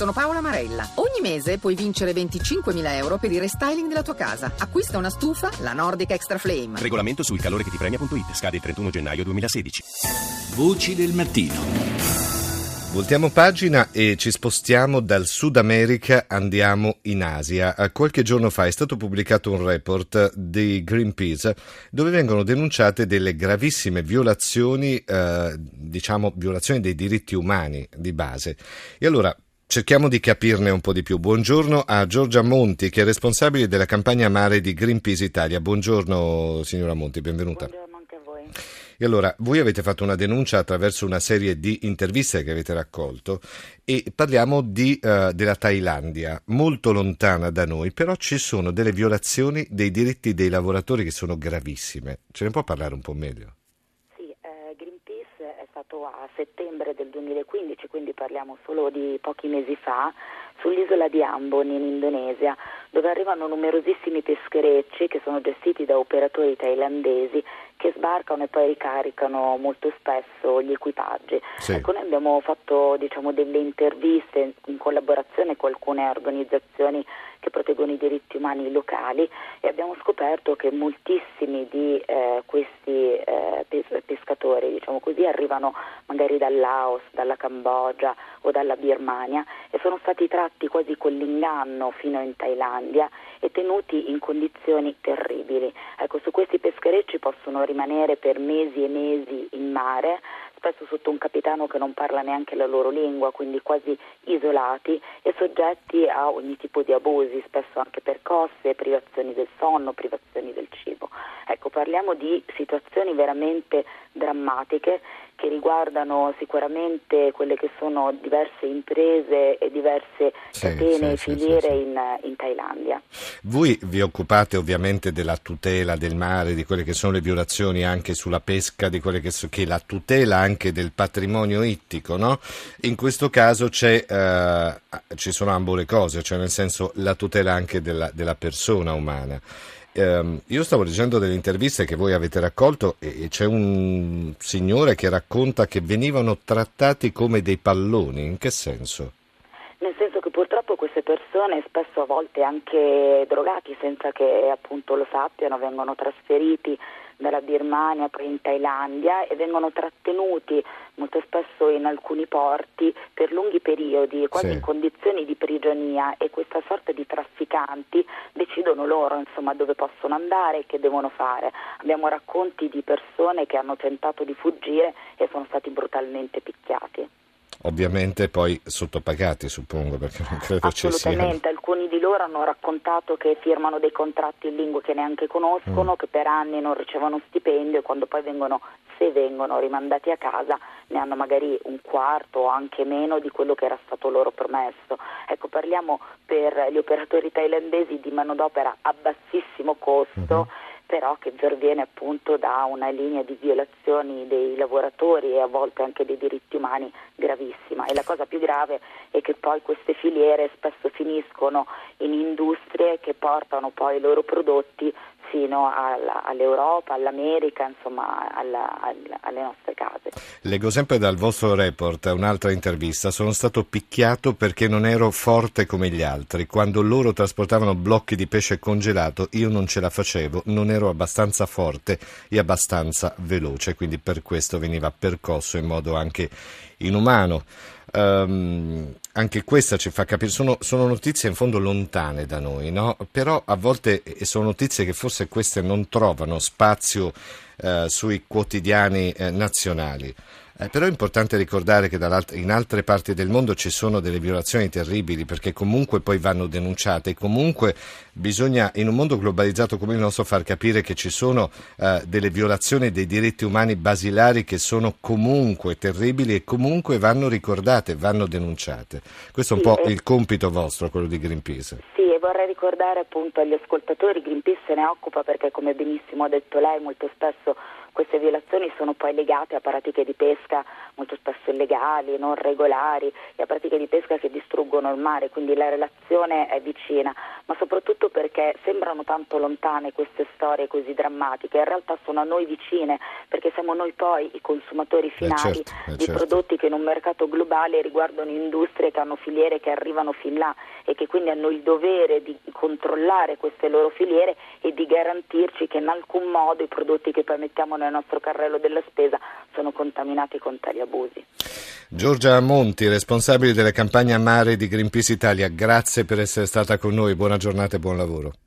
Sono Paola Marella. Ogni mese puoi vincere 25.000 euro per il restyling della tua casa. Acquista una stufa, la Nordic Extra Flame. Regolamento sul calore che ti premia.it. Scade il 31 gennaio 2016. Voci del mattino. Voltiamo pagina e ci spostiamo dal Sud America, andiamo in Asia. Qualche giorno fa è stato pubblicato un report di Greenpeace dove vengono denunciate delle gravissime violazioni, eh, diciamo violazioni dei diritti umani di base. E allora Cerchiamo di capirne un po' di più. Buongiorno a Giorgia Monti, che è responsabile della campagna Mare di Greenpeace Italia. Buongiorno signora Monti, benvenuta. Buongiorno anche a voi. E allora, voi avete fatto una denuncia attraverso una serie di interviste che avete raccolto e parliamo di, uh, della Thailandia, molto lontana da noi, però ci sono delle violazioni dei diritti dei lavoratori che sono gravissime. Ce ne può parlare un po' meglio? Stato a settembre del 2015, quindi parliamo solo di pochi mesi fa, sull'isola di Ambon in Indonesia, dove arrivano numerosissimi pescherecci che sono gestiti da operatori thailandesi che sbarcano e poi ricaricano molto spesso gli equipaggi. Sì. Ecco, noi abbiamo fatto diciamo, delle interviste in collaborazione con alcune organizzazioni che proteggono i diritti umani locali e abbiamo scoperto che moltissimi di eh, questi eh, pes- pescatori diciamo così, arrivano magari dal Laos, dalla Cambogia o dalla Birmania e sono stati tratti quasi con l'inganno fino in Thailandia e tenuti in condizioni terribili. Ecco, su questi pescherecci possono rimanere per mesi e mesi in mare, spesso sotto un capitano che non parla neanche la loro lingua, quindi quasi isolati e soggetti a ogni tipo di abusi, spesso anche percosse, privazioni del sonno, privazioni del cibo. Ecco, parliamo di situazioni veramente drammatiche che riguardano sicuramente quelle che sono diverse imprese e diverse sì, catene e sì, filiere sì, in, in, Thailandia. Voi vi occupate ovviamente della tutela del mare, di quelle che sono le violazioni anche sulla pesca, di quelle che, che la tutela anche del patrimonio ittico, no? In questo caso c'è, eh, ci sono ambo le cose, cioè nel senso la tutela anche della, della persona umana. Eh, io stavo leggendo delle interviste che voi avete raccolto e c'è un signore che racconta che venivano trattati come dei palloni. In che senso? Nel senso che purtroppo queste persone, spesso a volte anche drogati senza che appunto lo sappiano, vengono trasferiti dalla Birmania, poi in Thailandia e vengono trattenuti molto spesso in alcuni porti per lunghi periodi, quasi sì. in condizioni di prigionia e questa sorta di trafficanti decidono loro insomma, dove possono andare e che devono fare. Abbiamo racconti di persone che hanno tentato di fuggire e sono stati brutalmente picchiati ovviamente poi sottopagati suppongo perché non credo ci sia assolutamente alcuni di loro hanno raccontato che firmano dei contratti in lingue che neanche conoscono mm. che per anni non ricevono stipendio e quando poi vengono se vengono rimandati a casa ne hanno magari un quarto o anche meno di quello che era stato loro promesso. Ecco parliamo per gli operatori thailandesi di manodopera a bassissimo costo mm-hmm però che perviene appunto da una linea di violazioni dei lavoratori e a volte anche dei diritti umani gravissima. E la cosa più grave è che poi queste filiere spesso finiscono in industrie che portano poi i loro prodotti fino alla, all'Europa, all'America, insomma alla, alla, alle nostre case. Leggo sempre dal vostro report un'altra intervista, sono stato picchiato perché non ero forte come gli altri, quando loro trasportavano blocchi di pesce congelato io non ce la facevo, non ero abbastanza forte e abbastanza veloce, quindi per questo veniva percosso in modo anche inumano. Um, anche questa ci fa capire, sono, sono, notizie in fondo lontane da noi, no? però a volte sono notizie che forse queste non trovano spazio eh, sui quotidiani eh, nazionali. Eh, però è importante ricordare che in altre parti del mondo ci sono delle violazioni terribili perché comunque poi vanno denunciate e comunque bisogna in un mondo globalizzato come il nostro far capire che ci sono eh, delle violazioni dei diritti umani basilari che sono comunque terribili e comunque vanno ricordate, vanno denunciate. Questo è un sì, po' il compito vostro, quello di Greenpeace. Sì, e vorrei ricordare appunto agli ascoltatori, Greenpeace se ne occupa perché come benissimo ha detto lei molto spesso queste violazioni sono poi legate a pratiche di pesca molto spesso illegali, non regolari e a pratiche di pesca che distruggono il mare, quindi la relazione è vicina, ma soprattutto perché sembrano tanto lontane queste storie così drammatiche, in realtà sono a noi vicine perché siamo noi poi i consumatori Eh, finali certo, eh, di certo. prodotti che in un mercato globale riguardano industrie che hanno filiere che arrivano fin là e che quindi hanno il dovere di controllare queste loro filiere e di garantirci che in alcun modo i prodotti che poi mettiamo nel nostro carrello della spesa sono contaminati con tali abusi. Giorgia Monti, responsabile delle campagne a mare di Greenpeace Italia, grazie per essere stata con noi, buona giornata e buon lavoro.